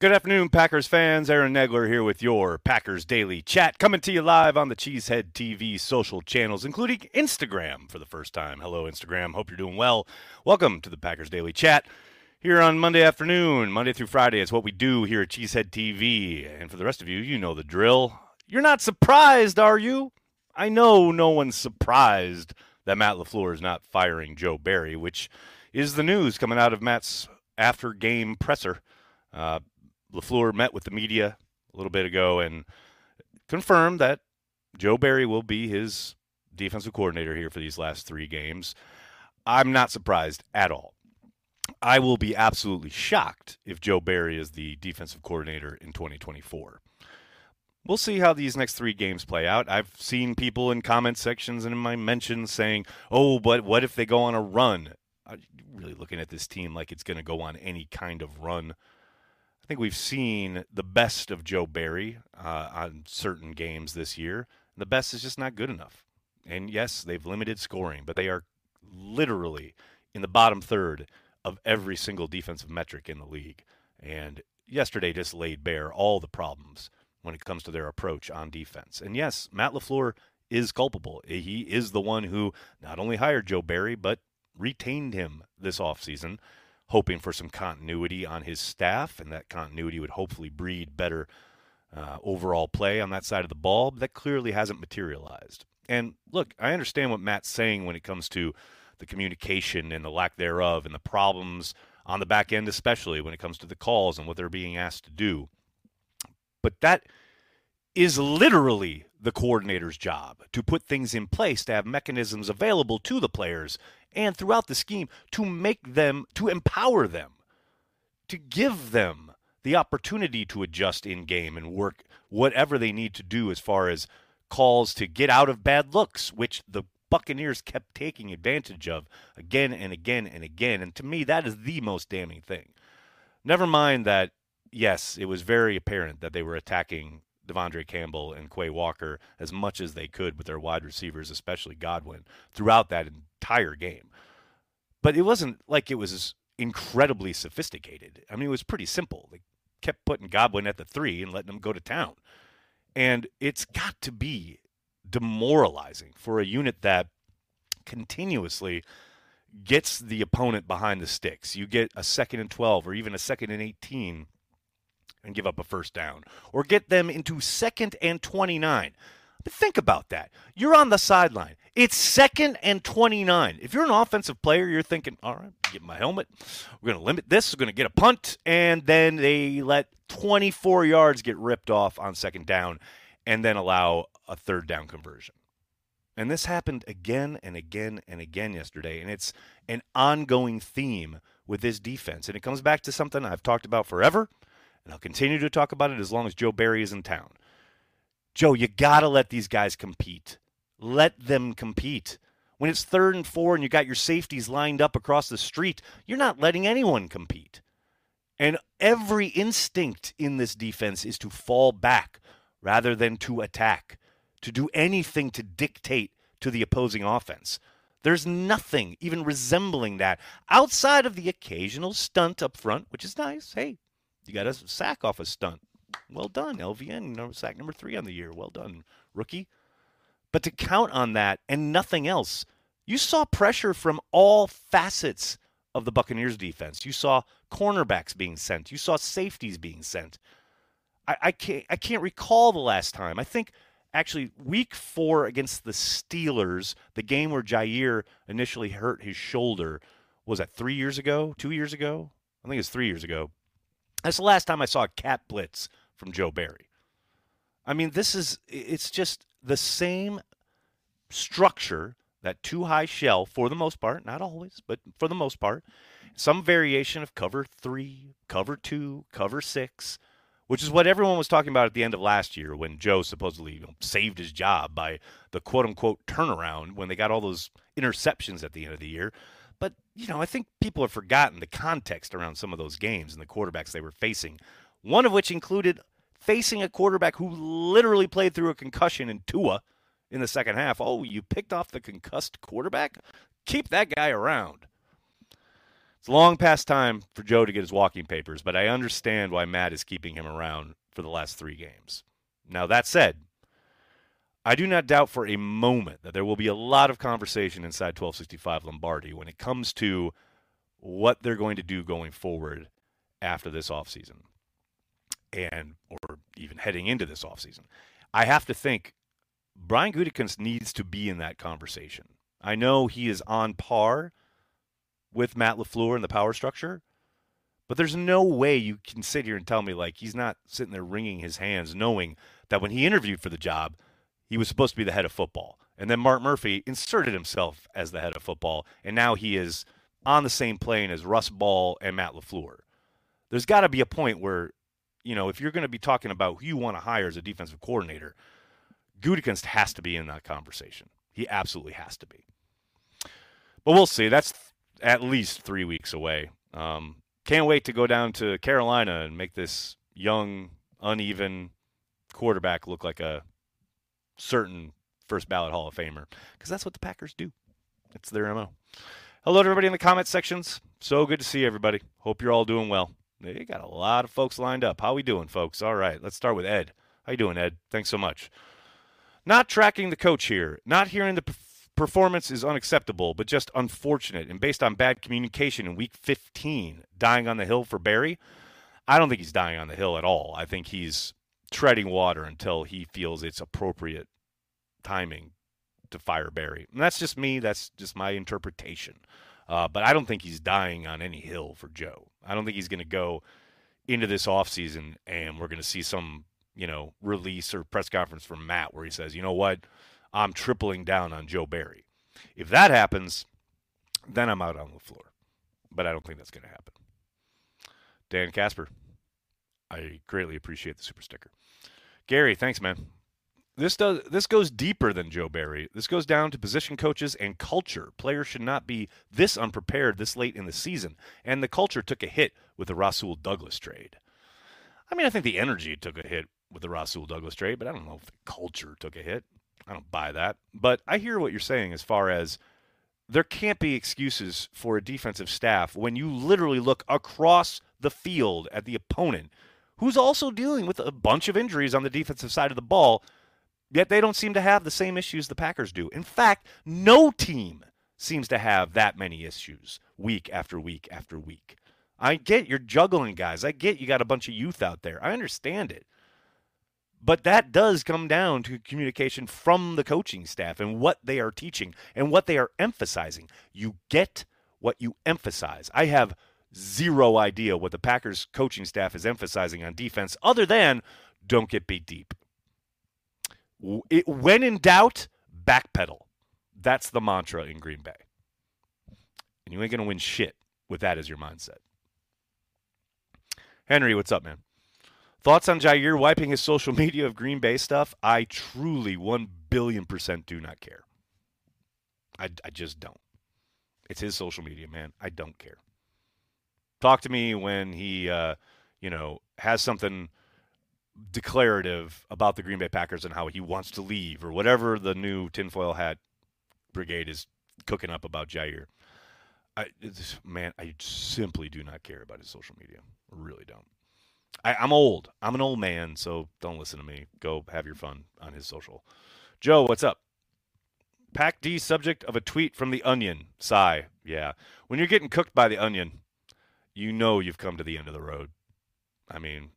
Good afternoon, Packers fans. Aaron Nagler here with your Packers Daily Chat, coming to you live on the Cheesehead TV social channels, including Instagram for the first time. Hello, Instagram. Hope you're doing well. Welcome to the Packers Daily Chat here on Monday afternoon. Monday through Friday is what we do here at Cheesehead TV. And for the rest of you, you know the drill. You're not surprised, are you? I know no one's surprised that Matt LaFleur is not firing Joe Barry, which is the news coming out of Matt's after game presser. Uh, LaFleur met with the media a little bit ago and confirmed that Joe Barry will be his defensive coordinator here for these last three games. I'm not surprised at all. I will be absolutely shocked if Joe Barry is the defensive coordinator in 2024. We'll see how these next three games play out. I've seen people in comment sections and in my mentions saying, oh, but what if they go on a run? I'm really looking at this team like it's going to go on any kind of run think we've seen the best of Joe Barry uh, on certain games this year. The best is just not good enough. And yes, they've limited scoring, but they are literally in the bottom third of every single defensive metric in the league. And yesterday just laid bare all the problems when it comes to their approach on defense. And yes, Matt LaFleur is culpable. He is the one who not only hired Joe Barry, but retained him this offseason hoping for some continuity on his staff, and that continuity would hopefully breed better uh, overall play on that side of the ball. But that clearly hasn't materialized. And look, I understand what Matt's saying when it comes to the communication and the lack thereof, and the problems on the back end, especially when it comes to the calls and what they're being asked to do. But that is literally the coordinator's job to put things in place to have mechanisms available to the players and throughout the scheme to make them, to empower them, to give them the opportunity to adjust in game and work whatever they need to do as far as calls to get out of bad looks, which the Buccaneers kept taking advantage of again and again and again. And to me, that is the most damning thing. Never mind that, yes, it was very apparent that they were attacking De'Vondre Campbell and Quay Walker as much as they could with their wide receivers, especially Godwin, throughout that entire game. But it wasn't like it was incredibly sophisticated. I mean, it was pretty simple. They kept putting Godwin at the three and letting him go to town. And it's got to be demoralizing for a unit that continuously gets the opponent behind the sticks. You get a second and 12 or even a second and 18 and give up a first down, or get them into second and 29. But think about that. You're on the sideline. It's second and 29. If you're an offensive player, you're thinking, all right, get my helmet. We're going to limit this. We're going to get a punt. And then they let 24 yards get ripped off on second down and then allow a third down conversion. And this happened again and again and again yesterday. And it's an ongoing theme with this defense. And it comes back to something I've talked about forever and I'll continue to talk about it as long as Joe Barry is in town. Joe, you got to let these guys compete. Let them compete. When it's third and four and you got your safeties lined up across the street, you're not letting anyone compete. And every instinct in this defense is to fall back rather than to attack, to do anything to dictate to the opposing offense. There's nothing even resembling that outside of the occasional stunt up front, which is nice. Hey, you got a sack off a stunt. Well done, LVN. sack number three on the year. Well done, rookie. But to count on that and nothing else, you saw pressure from all facets of the Buccaneers defense. You saw cornerbacks being sent. You saw safeties being sent. I, I can't I can't recall the last time. I think actually week four against the Steelers, the game where Jaire initially hurt his shoulder, was that three years ago? Two years ago? I think it was three years ago. That's the last time I saw a cat blitz from Joe Barry. I mean, this is, it's just the same structure, that two high shell for the most part, not always, but for the most part, some variation of cover three, cover two, cover six, which is what everyone was talking about at the end of last year when Joe supposedly you know, saved his job by the quote unquote turnaround when they got all those interceptions at the end of the year. But, you know, I think people have forgotten the context around some of those games and the quarterbacks they were facing. One of which included facing a quarterback who literally played through a concussion in Tua in the second half. Oh, you picked off the concussed quarterback? Keep that guy around. It's long past time for Joe to get his walking papers, but I understand why Matt is keeping him around for the last three games. Now, that said, I do not doubt for a moment that there will be a lot of conversation inside 1265 Lombardi when it comes to what they're going to do going forward after this offseason and or even heading into this offseason. I have to think Brian Gutekunst needs to be in that conversation. I know he is on par with Matt LaFleur and the power structure, but there's no way you can sit here and tell me like he's not sitting there wringing his hands knowing that when he interviewed for the job, he was supposed to be the head of football. And then Mark Murphy inserted himself as the head of football, and now he is on the same plane as Russ Ball and Matt LaFleur. There's got to be a point where, you know, if you're going to be talking about who you want to hire as a defensive coordinator, Gutekunst has to be in that conversation. He absolutely has to be. But we'll see. That's at least three weeks away. Um, can't wait to go down to Carolina and make this young, uneven quarterback look like a certain first ballot Hall of Famer because that's what the Packers do. It's their MO. Hello to everybody in the comment sections. So good to see everybody. Hope you're all doing well. They got a lot of folks lined up. How we doing, folks? All right, let's start with Ed. How you doing, Ed? Thanks so much. Not tracking the coach here. Not hearing the performance is unacceptable, but just unfortunate and based on bad communication in week 15, dying on the hill for Barry. I don't think he's dying on the hill at all. I think he's treading water until he feels it's appropriate timing to fire Barry. And that's just me. That's just my interpretation. Uh, but I don't think he's dying on any hill for Joe. I don't think he's going to go into this offseason and we're going to see some, you know, release or press conference from Matt where he says, you know what, I'm tripling down on Joe Barry. If that happens, then I'm out on the floor. But I don't think that's going to happen. Dan Casper, I greatly appreciate the super sticker. Gary, thanks, man. This does this goes deeper than Joe Barry. This goes down to position coaches and culture. Players should not be this unprepared this late in the season, and the culture took a hit with the Rasul Douglas trade. I mean, I think the energy took a hit with the Rasul Douglas trade, but I don't know if the culture took a hit. I don't buy that. But I hear what you're saying as far as there can't be excuses for a defensive staff when you literally look across the field at the opponent who's also dealing with a bunch of injuries on the defensive side of the ball, yet they don't seem to have the same issues the Packers do. In fact, no team seems to have that many issues week after week after week. I get you're juggling guys. I get you got a bunch of youth out there. I understand it. But that does come down to communication from the coaching staff and what they are teaching and what they are emphasizing. You get what you emphasize. I have zero idea what the Packers coaching staff is emphasizing on defense other than don't get beat deep. It, when in doubt, backpedal. That's the mantra in Green Bay. And you ain't going to win shit with that as your mindset. Henry, what's up, man? Thoughts on Jaire wiping his social media of Green Bay stuff? I truly, 1 billion percent do not care. I, I just don't. It's his social media, man. I don't care. Talk to me when he, uh, you know, has something declarative about the Green Bay Packers and how he wants to leave or whatever the new tinfoil hat brigade is cooking up about Jaire. I, man, I simply do not care about his social media. Really don't. I, I'm old. I'm an old man, so don't listen to me. Go have your fun on his social. Joe, what's up? Pack D subject of a tweet from the Onion. Sigh. Yeah. When you're getting cooked by the Onion, you know you've come to the end of the road. I mean,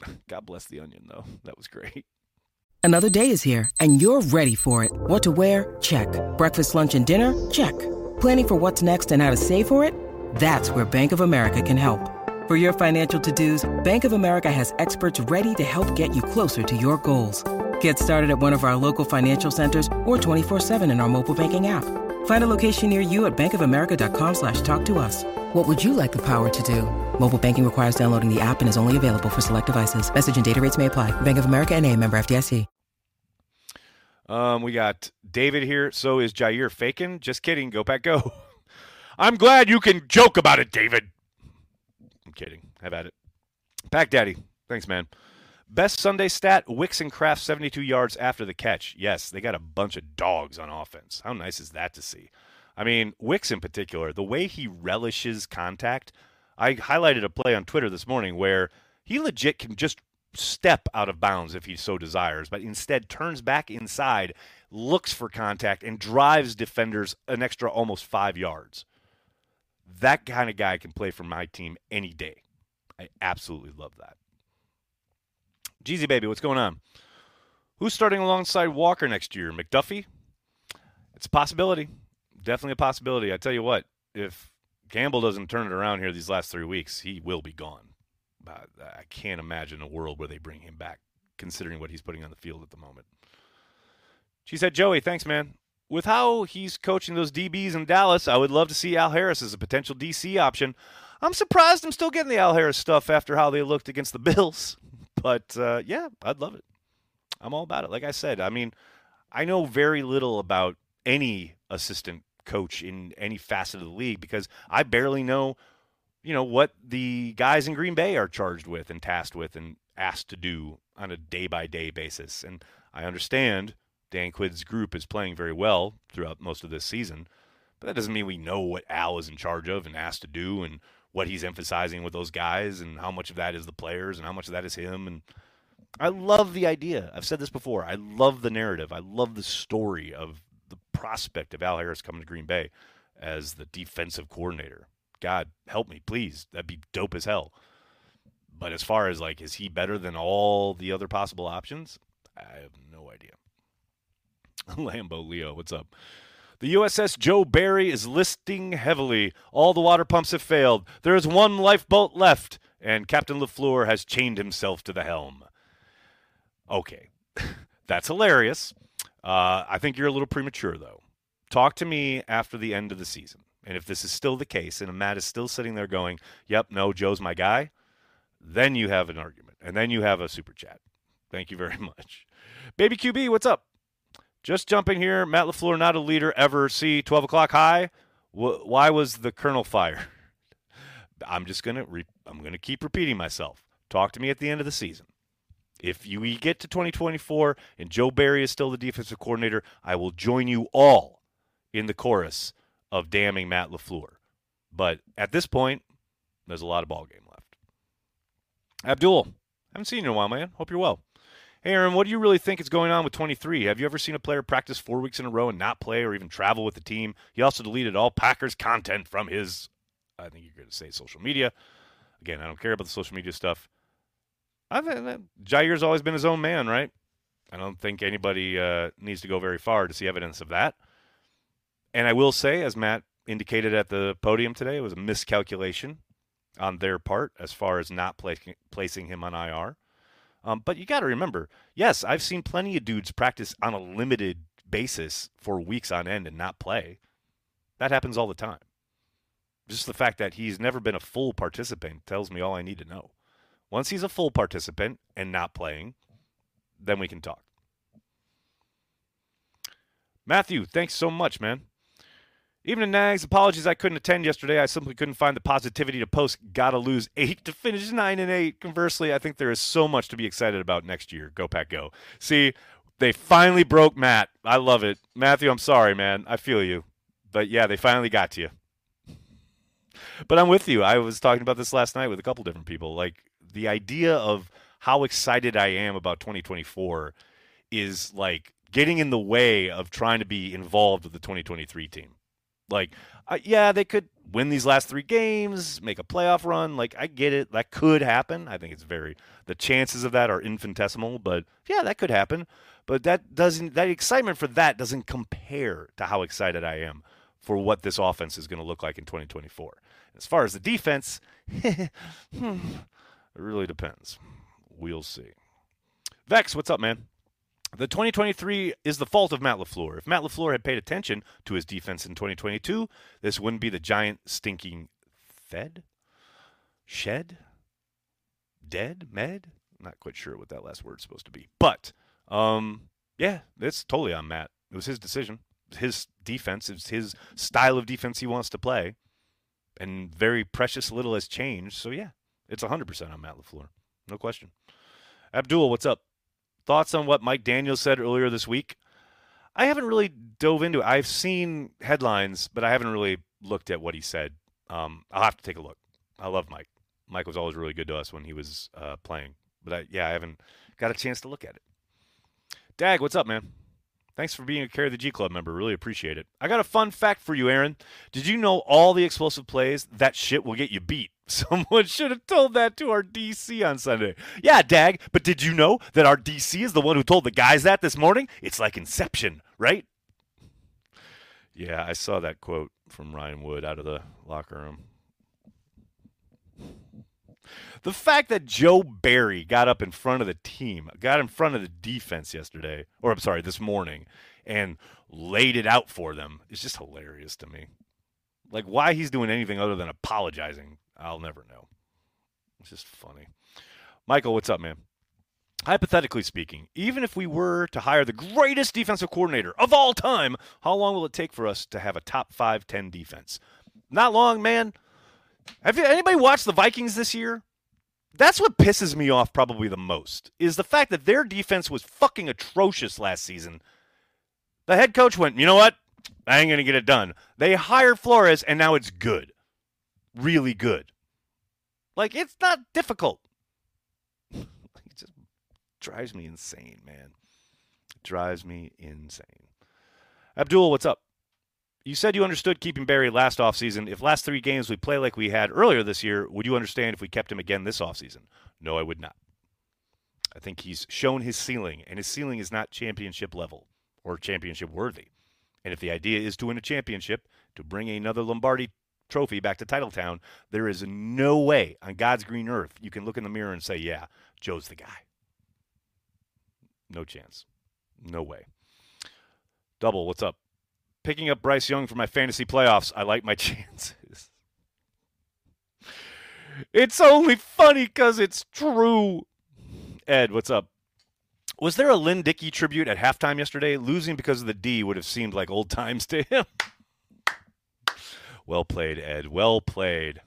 God bless the onion, though. That was great. Another day is here, and you're ready for it. What to wear? Check. Breakfast, lunch, and dinner? Check. Planning for what's next and how to save for it? That's where Bank of America can help. For your financial to dos, Bank of America has experts ready to help get you closer to your goals. Get started at one of our local financial centers or 24 7 in our mobile banking app. Find a location near you at bankofamerica.com slash talk to us. What would you like the power to do? Mobile banking requires downloading the app and is only available for select devices. Message and data rates may apply. Bank of America and a member FDIC. Um, we got David here. So is Jaire faking? Just kidding. Go back, go. I'm glad you can joke about it, David. I'm kidding. Have at it. Pack Daddy. Thanks, man. Best Sunday stat Wicks and Kraft 72 yards after the catch. Yes, they got a bunch of dogs on offense. How nice is that to see? I mean, Wicks in particular, the way he relishes contact. I highlighted a play on Twitter this morning where he legit can just step out of bounds if he so desires, but instead turns back inside, looks for contact, and drives defenders an extra almost five yards. That kind of guy can play for my team any day. I absolutely love that. Jeezy baby, what's going on? Who's starting alongside Walker next year? McDuffie? It's a possibility. Definitely a possibility. I tell you what, if Campbell doesn't turn it around here these last three weeks, he will be gone. I can't imagine a world where they bring him back, considering what he's putting on the field at the moment. She said, Joey, thanks, man. With how he's coaching those DBs in Dallas, I would love to see Al Harris as a potential DC option. I'm surprised I'm still getting the Al Harris stuff after how they looked against the Bills. But uh, yeah, I'd love it. I'm all about it. Like I said, I mean, I know very little about any assistant coach in any facet of the league because I barely know, you know, what the guys in Green Bay are charged with and tasked with and asked to do on a day by day basis. And I understand Dan Quinn's group is playing very well throughout most of this season, but that doesn't mean we know what Al is in charge of and asked to do and what he's emphasizing with those guys and how much of that is the players and how much of that is him and I love the idea. I've said this before. I love the narrative. I love the story of the prospect of Al Harris coming to Green Bay as the defensive coordinator. God help me, please. That'd be dope as hell. But as far as like, is he better than all the other possible options? I have no idea. Lambo Leo, what's up? The USS Joe Barry is listing heavily. All the water pumps have failed. There is one lifeboat left, and Captain LaFleur has chained himself to the helm. Okay, that's hilarious. Uh, I think you're a little premature, though. Talk to me after the end of the season. And if this is still the case, and Matt is still sitting there going, yep, no, Joe's my guy, then you have an argument. And then you have a super chat. Thank you very much. Baby QB, what's up? Just jumping here. Matt LaFleur, not a leader ever. See, 12 o'clock high. why was the Colonel fired? I'm just going to re- I'm going to keep repeating myself. Talk to me at the end of the season. If you get to 2024 and Joe Barry is still the defensive coordinator, I will join you all in the chorus of damning Matt LaFleur. But at this point, there's a lot of ball game left. Abdul, haven't seen you in a while, man. Hope you're well. Hey, Aaron, what do you really think is going on with 23? Have you ever seen a player practice four weeks in a row and not play or even travel with the team? He also deleted all Packers content from his, I think you're going to say social media. Again, I don't care about the social media stuff. I think that Jaire's always been his own man, right? I don't think anybody uh, needs to go very far to see evidence of that. And I will say, as Matt indicated at the podium today, it was a miscalculation on their part as far as not placing him on IR. Um, but you got to remember, yes, I've seen plenty of dudes practice on a limited basis for weeks on end and not play. That happens all the time. Just the fact that he's never been a full participant tells me all I need to know. Once he's a full participant and not playing, then we can talk. Matthew, thanks so much, man. Evening, Nags. Apologies I couldn't attend yesterday. I simply couldn't find the positivity to post gotta lose eight to finish nine and eight. Conversely, I think there is so much to be excited about next year. Go Pack Go. See, they finally broke Matt. I love it. Matthew, I'm sorry, man. I feel you. But yeah, they finally got to you. But I'm with you. I was talking about this last night with a couple different people. Like the idea of how excited I am about 2024 is like getting in the way of trying to be involved with the 2023 team. Like, uh, yeah, they could win these last three games, make a playoff run. Like, I get it. That could happen. I think it's very, the chances of that are infinitesimal, but yeah, that could happen. But that doesn't, that excitement for that doesn't compare to how excited I am for what this offense is going to look like in 2024. As far as the defense, hmm, it really depends. We'll see. Vex, what's up, man? The 2023 is the fault of Matt LaFleur. If Matt LaFleur had paid attention to his defense in 2022, this wouldn't be the giant stinking fed? Shed? Dead? Med? Not quite sure what that last word's supposed to be. But, um, yeah, it's totally on Matt. It was his decision. His defense. It's his style of defense he wants to play. And very precious little has changed. So, yeah, it's 100% on Matt LaFleur. No question. Abdul, what's up? Thoughts on what Mike Daniels said earlier this week? I haven't really dove into it. I've seen headlines, but I haven't really looked at what he said. Um, I'll have to take a look. I love Mike. Mike was always really good to us when he was uh, playing. But I, yeah, I haven't got a chance to look at it. Dag, what's up, man? Thanks for being a Care of the G Club member. Really appreciate it. I got a fun fact for you, Aaron. Did you know all the explosive plays? That shit will get you beat. Someone should have told that to our DC on Sunday. Yeah, Dag, but did you know that our DC is the one who told the guys that this morning? It's like Inception, right? Yeah, I saw that quote from Ryan Wood out of the locker room. The fact that Joe Barry got up in front of the team, got in front of the defense yesterday, or I'm sorry, this morning, and laid it out for them is just hilarious to me. Like, why he's doing anything other than apologizing, I'll never know. It's just funny. Michael, what's up, man? Hypothetically speaking, even if we were to hire the greatest defensive coordinator of all time, how long will it take for us to have a top 5 10 defense? Not long, man. Have you, anybody watched the Vikings this year? That's what pisses me off probably the most is the fact that their defense was fucking atrocious last season. The head coach went, you know what? I ain't gonna get it done. They hired Flores and now it's good. Really good. Like it's not difficult. it just drives me insane, man. It drives me insane. Abdul, what's up? You said you understood keeping Barry last offseason. If last three games we play like we had earlier this year, would you understand if we kept him again this offseason? No, I would not. I think he's shown his ceiling, and his ceiling is not championship level or championship worthy. And if the idea is to win a championship, to bring another Lombardi trophy back to Titletown, there is no way on God's green earth you can look in the mirror and say, yeah, Joe's the guy. No chance. No way. Double, what's up? picking up Bryce Young for my fantasy playoffs. I like my chances. It's only funny because it's true. Ed, what's up? Was there a Lynn Dickey tribute at halftime yesterday? Losing because of the D would have seemed like old times to him. well played, Ed. Well played.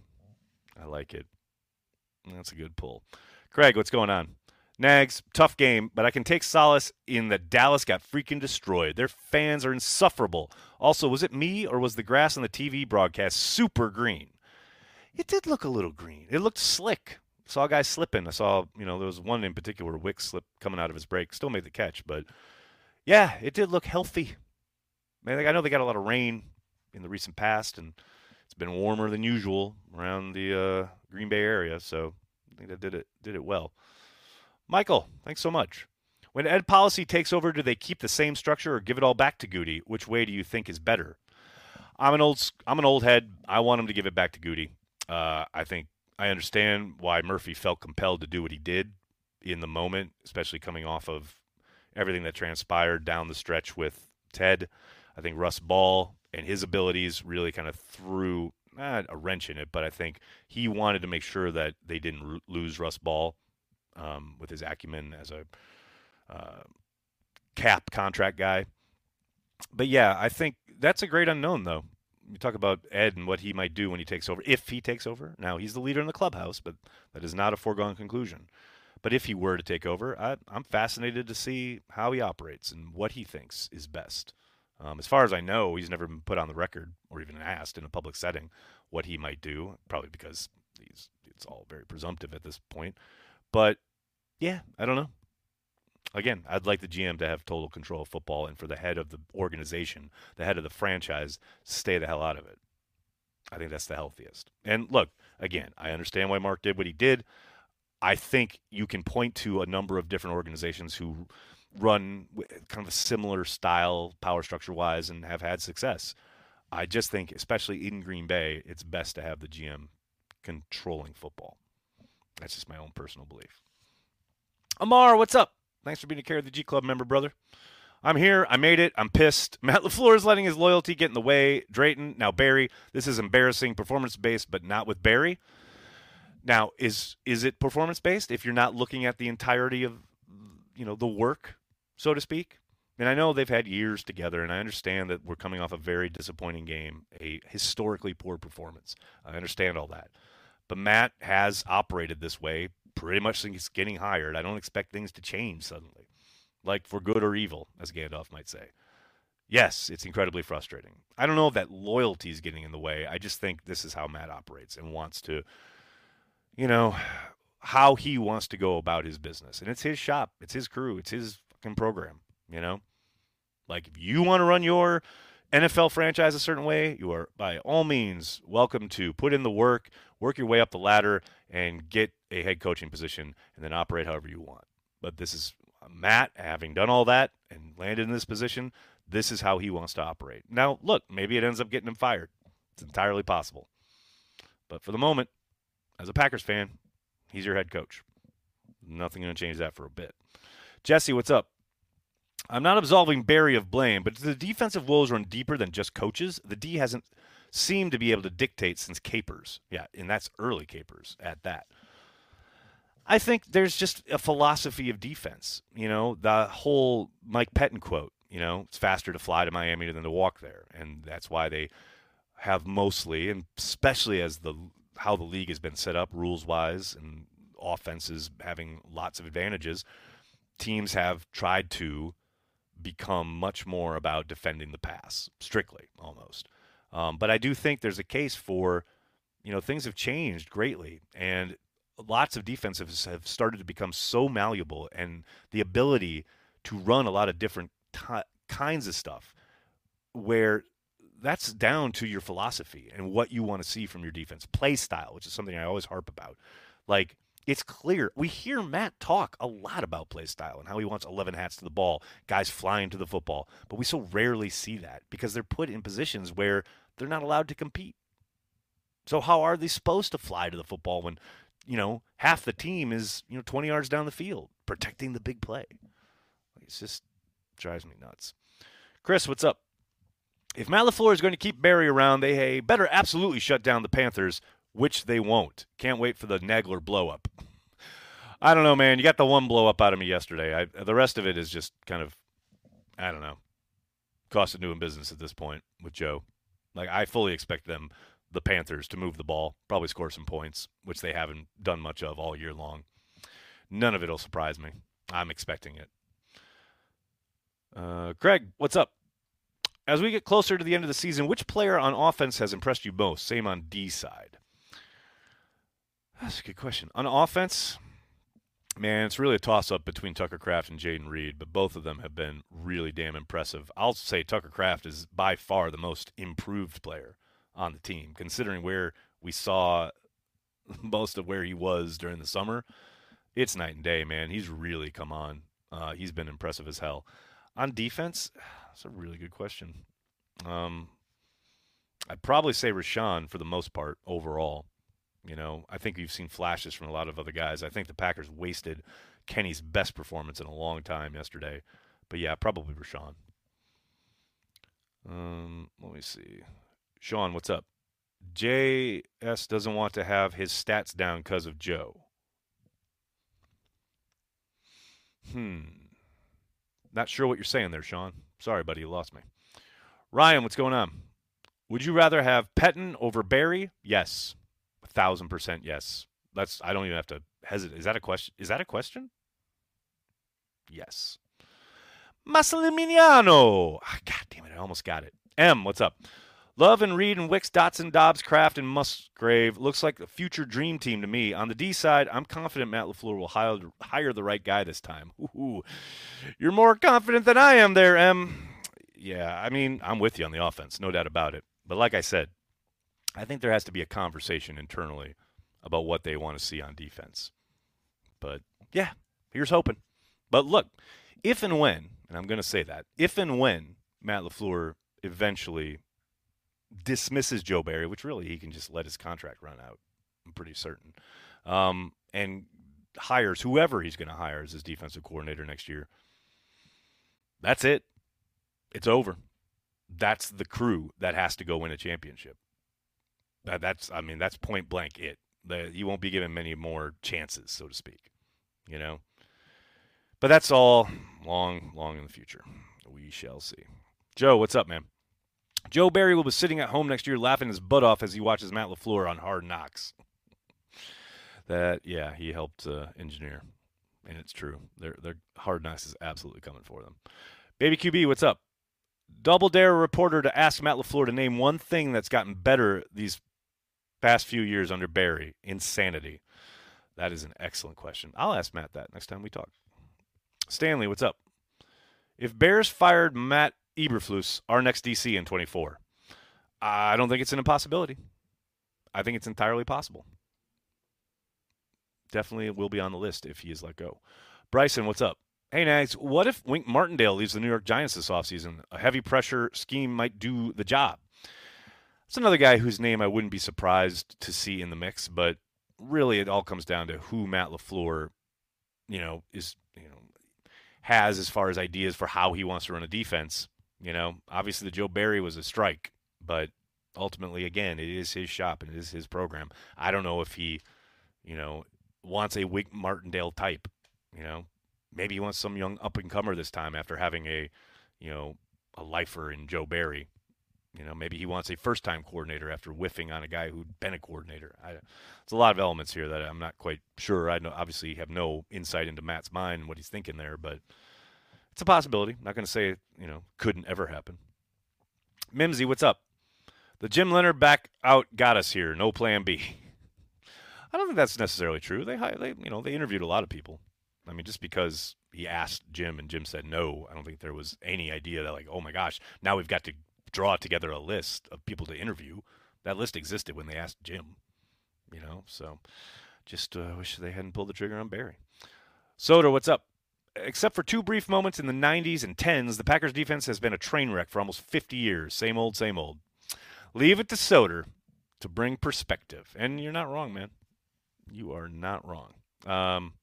I like it. That's a good pull. Craig, what's going on? Nags, tough game, but I can take solace in that Dallas got freaking destroyed. Their fans are insufferable. Also, was it me or was the grass on the TV broadcast super green? It did look a little green. It looked slick. Saw a guy slipping. I saw, you know, there was one in particular, Wick slip coming out of his break. Still made the catch, but yeah, it did look healthy. Man, I know they got a lot of rain in the recent past, and it's been warmer than usual around the uh, Green Bay area, so I think that did it did it well. Michael, thanks so much. When Ed Policy takes over, do they keep the same structure or give it all back to Goody? Which way do you think is better? I'm an old I'm an old head. I want him to give it back to Goody. Uh, I think I understand why Murphy felt compelled to do what he did in the moment, especially coming off of everything that transpired down the stretch with Ted. I think Russ Ball and his abilities really kind of threw a wrench in it, but I think he wanted to make sure that they didn't lose Russ Ball um, with his acumen as a uh, cap contract guy. But yeah, I think that's a great unknown, though. You talk about Ed and what he might do when he takes over, if he takes over. Now, he's the leader in the clubhouse, but that is not a foregone conclusion. But if he were to take over, I, am fascinated to see how he operates and what he thinks is best. Um, as far as I know, he's never been put on the record or even asked in a public setting what he might do, probably because he's, it's all very presumptive at this point. But yeah, I don't know. Again, I'd like the GM to have total control of football and for the head of the organization, the head of the franchise, stay the hell out of it. I think that's the healthiest. And look, again, I understand why Mark did what he did. I think you can point to a number of different organizations who run kind of a similar style, power structure wise, and have had success. I just think, especially in Green Bay, it's best to have the GM controlling football. That's just my own personal belief. Amar, what's up? Thanks for being a care of the G Club member, brother. I'm here. I made it. I'm pissed. Matt LaFleur is letting his loyalty get in the way. Drayton, now Barry. This is embarrassing. Performance based, but not with Barry. Now, is is it performance based if you're not looking at the entirety of you know the work, so to speak? And I know they've had years together, and I understand that we're coming off a very disappointing game, a historically poor performance. I understand all that. But Matt has operated this way pretty much since getting hired. I don't expect things to change suddenly, like for good or evil, as Gandalf might say. yes, it's incredibly frustrating. I don't know if that loyalty is getting in the way. I just think this is how Matt operates and wants to, you know, how he wants to go about his business. And it's his shop, it's his crew, it's his fucking program, you know? Like, if you want to run your NFL franchise a certain way, you are by all means welcome to put in the work, work your way up the ladder, and get a head coaching position, and then operate however you want. But this is Matt, having done all that and landed in this position, this is how he wants to operate. Now, look, maybe it ends up getting him fired. It's entirely possible. But for the moment, as a Packers fan, he's your head coach. Nothing going to change that for a bit. Jesse, what's up? I'm not absolving Barry of blame, but the defensive woes run deeper than just coaches. The D hasn't seemed to be able to dictate since Capers. Yeah, and that's early Capers at that. I think there's just a philosophy of defense. You know, the whole Mike Pettine quote, you know, it's faster to fly to Miami than to walk there. And that's why they have mostly, and especially as the how the league has been set up rules wise and offenses having lots of advantages, teams have tried to become much more about defending the pass, strictly almost. Um, but I do think there's a case for, you know, things have changed greatly, and lots of defenses have started to become so malleable, and the ability to run a lot of different t- kinds of stuff, where that's down to your philosophy and what you want to see from your defense, play style, which is something I always harp about. Like it's clear. We hear Matt talk a lot about play style and how he wants 11 hats to the ball, guys flying to the football, but we so rarely see that because they're put in positions where they're not allowed to compete. So how are they supposed to fly to the football when, you know, half the team is, you know, 20 yards down the field protecting the big play? It just drives me nuts. Chris, what's up? If Matt LaFleur is going to keep Barry around, they hey, better absolutely shut down the Panthers, which they won't. Can't wait for the Nagler blow up. I don't know, man. You got the one blow up out of me yesterday. I, the rest of it is just kind of, I don't know, cost of doing business at this point with Joe. Like I fully expect them, the Panthers, to move the ball, probably score some points, which they haven't done much of all year long. None of it'll surprise me. I'm expecting it. Uh, Greg, what's up? As we get closer to the end of the season, which player on offense has impressed you most? Same on D side. That's a good question. On offense, man, it's really a toss up between Tucker Kraft and Jayden Reed, but both of them have been really damn impressive. I'll say Tucker Kraft is by far the most improved player on the team, considering where we saw most of where he was during the summer. It's night and day, man. He's really come on. Uh, he's been impressive as hell. On defense, that's a really good question. Um, I'd probably say Rashan for the most part overall. You know, I think you've seen flashes from a lot of other guys. I think the Packers wasted Kenny's best performance in a long time yesterday. But yeah, probably Rashan. Um, let me see. Sean, what's up? JS doesn't want to have his stats down because of Joe. Hmm. Not sure what you're saying there, Sean. Sorry, buddy, you lost me. Ryan, what's going on? Would you rather have Pettine over Barry? Yes thousand percent yes. That's I don't even have to hesitate. Is that a question? Is that a question? Yes. Massimiliano. Ah, God damn it! I almost got it. M, what's up? Love and Reed and Wicks, Dotson, Dobbs, Kraft, and Musgrave looks like a future dream team to me. On the D side, I'm confident Matt LaFleur will hire, hire the right guy this time. Ooh, you're more confident than I am there, M. Yeah, I mean, I'm with you on the offense, no doubt about it. But like I said, I think there has to be a conversation internally about what they want to see on defense. But yeah, here's hoping. But look, if and when, and I'm going to say that, if and when Matt LaFleur eventually dismisses Joe Barry, which really he can just let his contract run out, I'm pretty certain, um, and hires whoever he's going to hire as his defensive coordinator next year, that's it. It's over. That's the crew that has to go win a championship. That, that's I mean that's point blank it. The, you won't be given many more chances, so to speak. You know. But that's all long, long in the future. We shall see. Joe, what's up, man? Joe Barry will be sitting at home next year laughing his butt off as he watches Matt LaFleur on Hard Knocks. that, yeah, he helped uh, engineer. And it's true. Their, their Hard Knocks is absolutely coming for them. Baby QB, what's up? Double Dare reporter to ask Matt LaFleur to name one thing that's gotten better these past few years under Barry. Insanity. That is an excellent question. I'll ask Matt that next time we talk. Stanley, what's up? If Bears fired Matt Eberflus, our next DC in 24, I don't think it's an impossibility. I think it's entirely possible. Definitely will be on the list if he is let go. Bryson, what's up? Hey, Nags, what if Wink Martindale leaves the New York Giants this offseason? A heavy pressure scheme might do the job. It's another guy whose name I wouldn't be surprised to see in the mix, but really it all comes down to who Matt LaFleur, you know, is, you know, has as far as ideas for how he wants to run a defense. You know, obviously the Joe Barry was a strike, but ultimately, again, it is his shop and it is his program. I don't know if he, you know, wants a Wink Martindale type. You know, maybe he wants some young up and comer this time after having a, you know, a lifer in Joe Barry. You know, maybe he wants a first time coordinator after whiffing on a guy who'd been a coordinator. I, it's a lot of elements here that I'm not quite sure. I know, obviously have no insight into Matt's mind and what he's thinking there, but it's a possibility. Not going to say, you know, couldn't ever happen. Mimsy, what's up? The Jim Leonhard back out got us here. No plan B. I don't think that's necessarily true. They, they, you know, they interviewed a lot of people. I mean, just because he asked Jim and Jim said no, I don't think there was any idea that like, oh my gosh, now we've got to draw together a list of people to interview. That list existed when they asked Jim. You know, so just uh, wish they hadn't pulled the trigger on Barry. Soder, what's up? Except for two brief moments in the 90s and 10s, the Packers defense has been a train wreck for almost 50 years. Same old, same old. Leave it to Soder to bring perspective. And you're not wrong, man. You are not wrong. Um,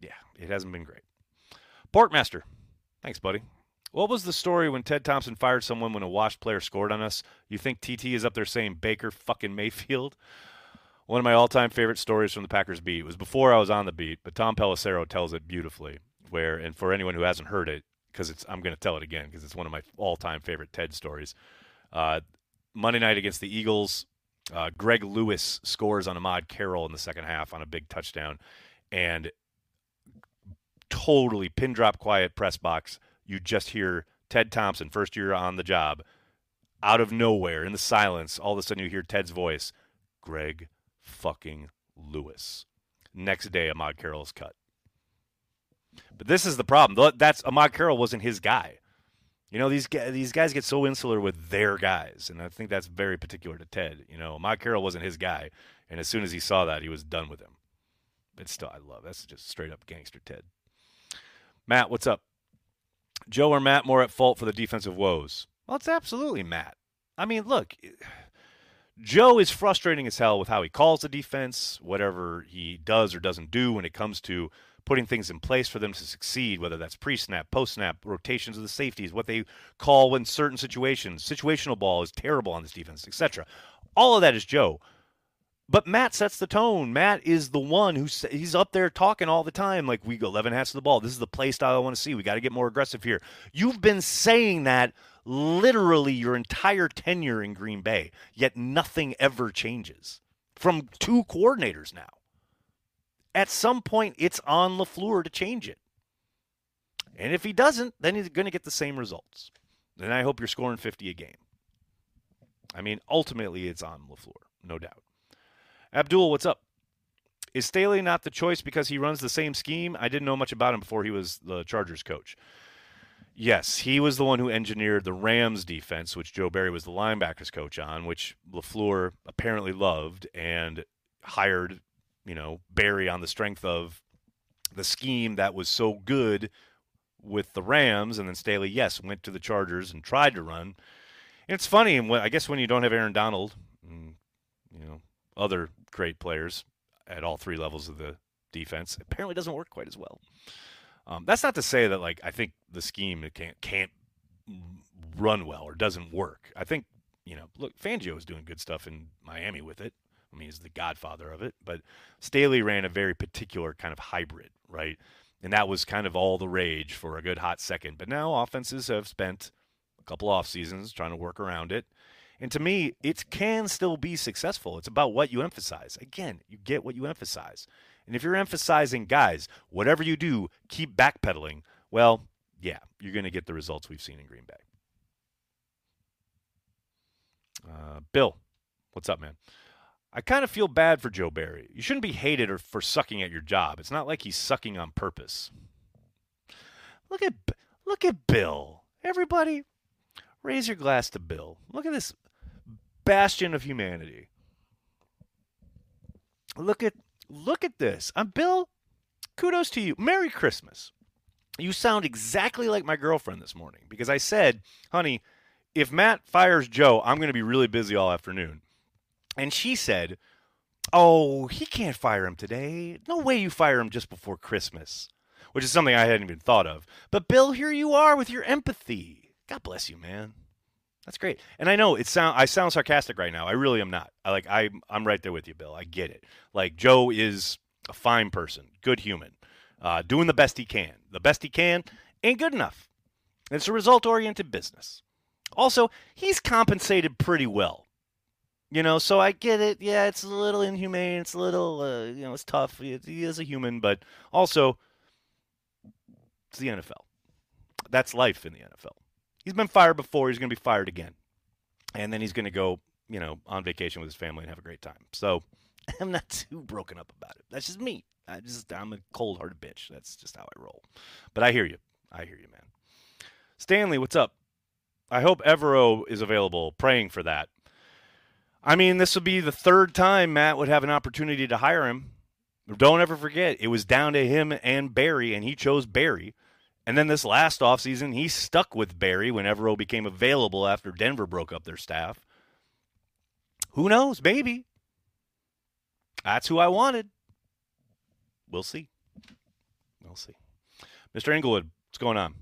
yeah, it hasn't been great. Porkmaster, thanks, buddy. What was the story when Ted Thompson fired someone when a washed player scored on us? You think TT is up there saying Baker fucking Mayfield? One of my all-time favorite stories from the Packers beat was before I was on the beat, but Tom Pelissero tells it beautifully. Where, and for anyone who hasn't heard it, because I'm going to tell it again because it's one of my all-time favorite Ted stories. Uh, Monday night against the Eagles, uh, Greg Lewis scores on Ahmad Carroll in the second half on a big touchdown, and totally pin drop quiet press box. You just hear Ted Thompson, first year on the job, out of nowhere in the silence. All of a sudden, you hear Ted's voice, Greg fucking Lewis. Next day, Ahmad Carroll's cut. But this is the problem. That's Ahmad Carroll wasn't his guy. You know, these these guys get so insular with their guys, and I think that's very particular to Ted. You know, Mike Carroll wasn't his guy, and as soon as he saw that, he was done with him. But still, I love that's just straight up gangster Ted. Matt, what's up? Joe or Matt more at fault for the defensive woes? Well, it's absolutely Matt. I mean, look, Joe is frustrating as hell with how he calls the defense, whatever he does or doesn't do when it comes to putting things in place for them to succeed, whether that's pre snap, post snap, rotations of the safeties, what they call in certain situations. Situational ball is terrible on this defense, etc. All of that is Joe. But Matt sets the tone. Matt is the one who's he's up there talking all the time like we go 11 hats to the ball. This is the play style I want to see. We got to get more aggressive here. You've been saying that literally your entire tenure in Green Bay, yet nothing ever changes from two coordinators now at some point it's on LaFleur to change it. And if he doesn't, then he's going to get the same results. And I hope you're scoring 50 a game. I mean, ultimately it's on LaFleur, no doubt. Abdul, what's up? Is Staley not the choice because he runs the same scheme? I didn't know much about him before he was the Chargers coach. Yes, he was the one who engineered the Rams defense, which Joe Barry was the linebackers coach on, which LaFleur apparently loved and hired you know, Barry on the strength of the scheme that was so good with the Rams, and then Staley, yes, went to the Chargers and tried to run. And it's funny, I guess when you don't have Aaron Donald, and, you know, other great players at all three levels of the defense, apparently doesn't work quite as well. Um, that's not to say that like I think the scheme can't can't run well or doesn't work. I think you know, look, Fangio is doing good stuff in Miami with it. I mean, he's the godfather of it. But Staley ran a very particular kind of hybrid, right? And that was kind of all the rage for a good hot second. But now offenses have spent a couple off seasons trying to work around it. And to me, it can still be successful. It's about what you emphasize. Again, you get what you emphasize. And if you're emphasizing, guys, whatever you do, keep backpedaling, well, yeah, you're going to get the results we've seen in Green Bay. Uh, Bill, what's up, man? I kind of feel bad for Joe Barry. You shouldn't be hated or for sucking at your job. It's not like he's sucking on purpose. Look at look at Bill. Everybody, raise your glass to Bill. Look at this bastion of humanity. Look at look at this. I'm Bill. Kudos to you. Merry Christmas. You sound exactly like my girlfriend this morning because I said, "Honey, if Matt fires Joe, I'm going to be really busy all afternoon." And she said, "Oh, he can't fire him today. No way you fire him just before Christmas." Which is something I hadn't even thought of. But Bill, here you are with your empathy. God bless you, man. That's great. And I know it sound I sound sarcastic right now. I really am not. I like I I'm right there with you, Bill. I get it. Like Joe is a fine person, good human, uh, doing the best he can. The best he can ain't good enough. It's a result oriented business. Also, he's compensated pretty well. You know, so I get it. Yeah, it's a little inhumane. It's a little, uh, you know, it's tough. He is a human, but also, it's the NFL. That's life in the NFL. He's been fired before. He's going to be fired again. And then he's going to go, you know, on vacation with his family and have a great time. So I'm not too broken up about it. That's just me. I just I'm a cold-hearted bitch. That's just how I roll. But I hear you. I hear you, man. Stanley, what's up? I hope Evero is available. Praying for that. I mean, this would be the third time Matt would have an opportunity to hire him. Don't ever forget, it was down to him and Barry, and he chose Barry. And then this last offseason, he stuck with Barry when Evero became available after Denver broke up their staff. Who knows? Maybe. That's who I wanted. We'll see. We'll see. Mr. Inglewood, what's going on?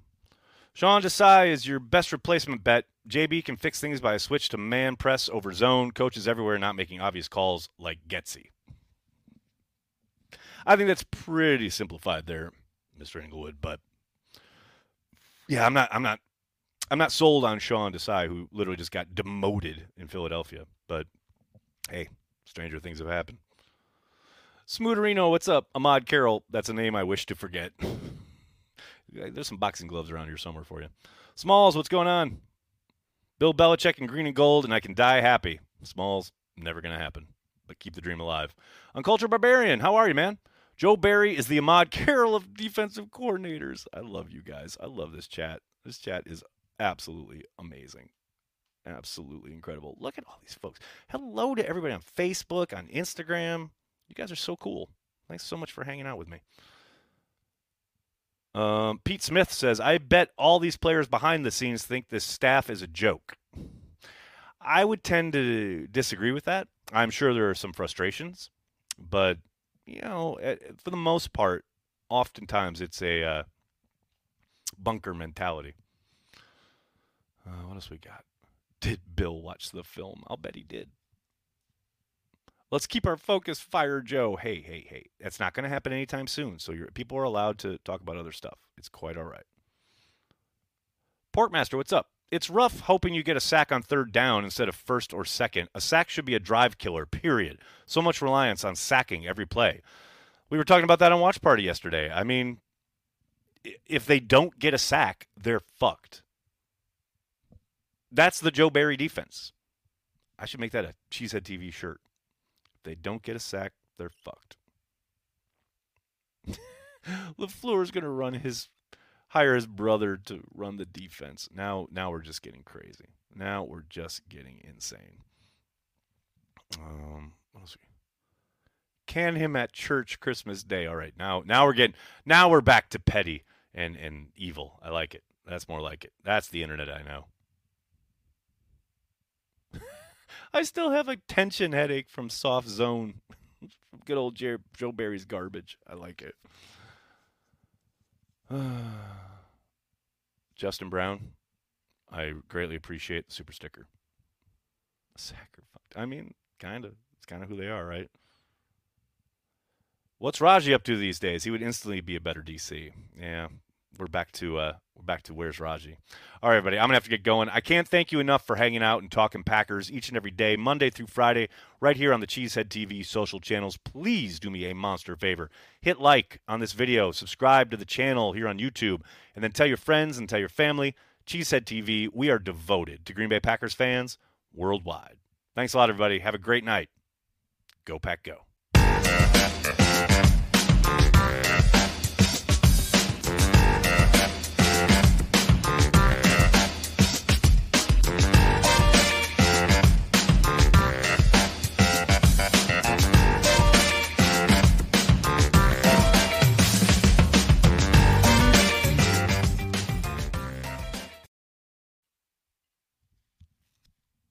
Sean Desai is your best replacement bet. JB can fix things by a switch to man press over zone. Coaches everywhere not making obvious calls like Getsy. I think that's pretty simplified there, Mr. Inglewood. But yeah, I'm not. I'm not. I'm not sold on Sean Desai, who literally just got demoted in Philadelphia. But hey, stranger things have happened. Smooterino, what's up? Ahmad Carroll, that's a name I wish to forget. There's some boxing gloves around here somewhere for you. Smalls, what's going on? Bill Belichick in green and gold, and I can die happy. Smalls, never going to happen. But keep the dream alive. Uncultured Barbarian, how are you, man? Joe Barry is the Ahmad Carroll of defensive coordinators. I love you guys. I love this chat. This chat is absolutely amazing. Absolutely incredible. Look at all these folks. Hello to everybody on Facebook, on Instagram. You guys are so cool. Thanks so much for hanging out with me. Um, Pete Smith says, I bet all these players behind the scenes think this staff is a joke. I would tend to disagree with that. I'm sure there are some frustrations, but, you know, eh, for the most part, oftentimes it's a uh, bunker mentality. Uh, what else we got? Did Bill watch the film? I'll bet he did. Let's keep our focus. Fire Joe. Hey, hey, hey. That's not going to happen anytime soon. So people are allowed to talk about other stuff. It's quite all right. Porkmaster, what's up? It's rough hoping you get a sack on third down instead of first or second. A sack should be a drive killer, period. So much reliance on sacking every play. We were talking about that on Watch Party yesterday. I mean, if they don't get a sack, they're fucked. That's the Joe Barry defense. I should make that a Cheesehead TV shirt If they don't get a sack, they're fucked. LaFleur's going to run his hire his brother to run the defense. Now now we're just getting crazy. Now we're just getting insane. Um can him at church Christmas Day. All right. Now now we're getting now we're back to petty and and evil. I like it. That's more like it. That's the internet I know. I still have a tension headache from Soft Zone. good old Joe Barry's garbage. I like it. Justin Brown, I greatly appreciate the super sticker. Sacrifice. I mean, kind of. It's kind of who they are, right? What's Raji up to these days? He would instantly be a better DC. Yeah, we're back to uh, we're back to where's Raji. All right, everybody, I'm gonna have to get going. I can't thank you enough for hanging out and talking Packers each and every day, Monday through Friday, right here on the Cheesehead TV social channels. Please do me a monster favor: hit like on this video, subscribe to the channel here on YouTube, and then tell your friends and tell your family. Cheesehead TV, we are devoted to Green Bay Packers fans worldwide. Thanks a lot, everybody. Have a great night. Go Pack Go.